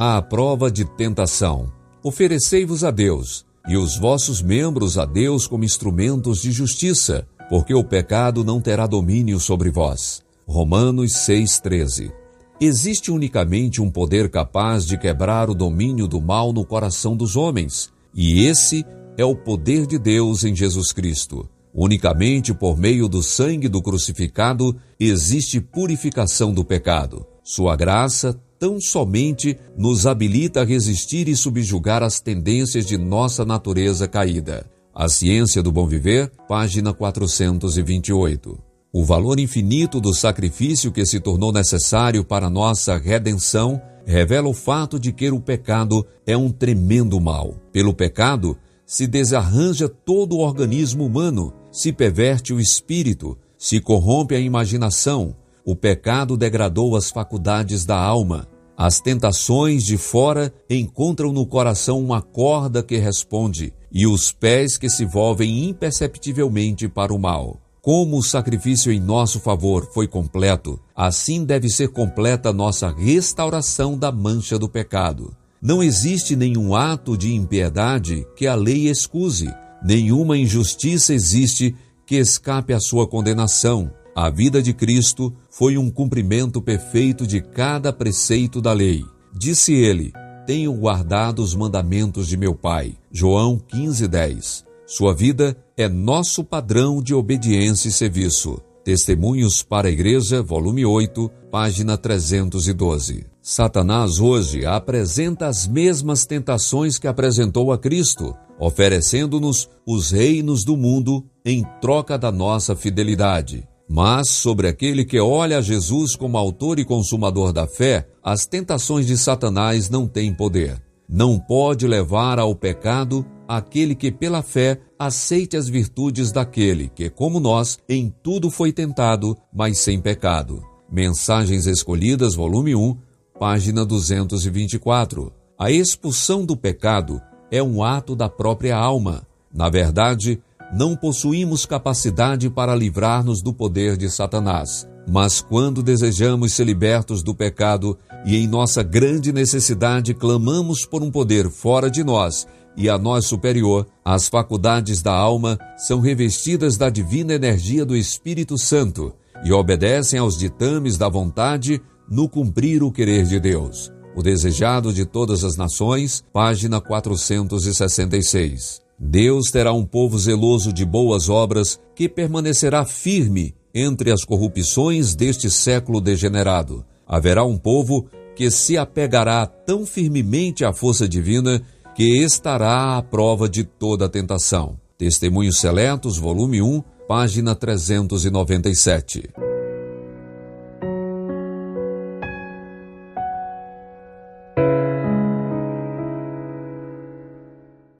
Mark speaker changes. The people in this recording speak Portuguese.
Speaker 1: À prova de tentação. Oferecei-vos a Deus, e os vossos membros a Deus como instrumentos de justiça, porque o pecado não terá domínio sobre vós. Romanos 6,13 Existe unicamente um poder capaz de quebrar o domínio do mal no coração dos homens, e esse é o poder de Deus em Jesus Cristo. Unicamente por meio do sangue do crucificado existe purificação do pecado. Sua graça tão somente nos habilita a resistir e subjugar as tendências de nossa natureza caída. A Ciência do Bom Viver, página 428. O valor infinito do sacrifício que se tornou necessário para nossa redenção revela o fato de que o pecado é um tremendo mal. Pelo pecado, se desarranja todo o organismo humano, se perverte o espírito, se corrompe a imaginação, o pecado degradou as faculdades da alma. As tentações de fora encontram no coração uma corda que responde e os pés que se volvem imperceptivelmente para o mal. Como o sacrifício em nosso favor foi completo, assim deve ser completa nossa restauração da mancha do pecado. Não existe nenhum ato de impiedade que a lei excuse, nenhuma injustiça existe que escape à sua condenação. A vida de Cristo foi um cumprimento perfeito de cada preceito da lei. Disse ele: Tenho guardado os mandamentos de meu Pai. João 15:10. Sua vida é nosso padrão de obediência e serviço. Testemunhos para a Igreja, volume 8, página 312. Satanás hoje apresenta as mesmas tentações que apresentou a Cristo, oferecendo-nos os reinos do mundo em troca da nossa fidelidade. Mas sobre aquele que olha a Jesus como autor e consumador da fé, as tentações de Satanás não têm poder. Não pode levar ao pecado aquele que pela fé aceite as virtudes daquele que, como nós, em tudo foi tentado, mas sem pecado. Mensagens Escolhidas, volume 1, página 224. A expulsão do pecado é um ato da própria alma. Na verdade, não possuímos capacidade para livrar-nos do poder de Satanás. Mas quando desejamos ser libertos do pecado e em nossa grande necessidade clamamos por um poder fora de nós e a nós superior, as faculdades da alma são revestidas da divina energia do Espírito Santo e obedecem aos ditames da vontade no cumprir o querer de Deus. O Desejado de Todas as Nações, página 466. Deus terá um povo zeloso de boas obras que permanecerá firme entre as corrupções deste século degenerado. Haverá um povo que se apegará tão firmemente à força divina que estará à prova de toda tentação. Testemunhos Seletos, volume 1, página 397.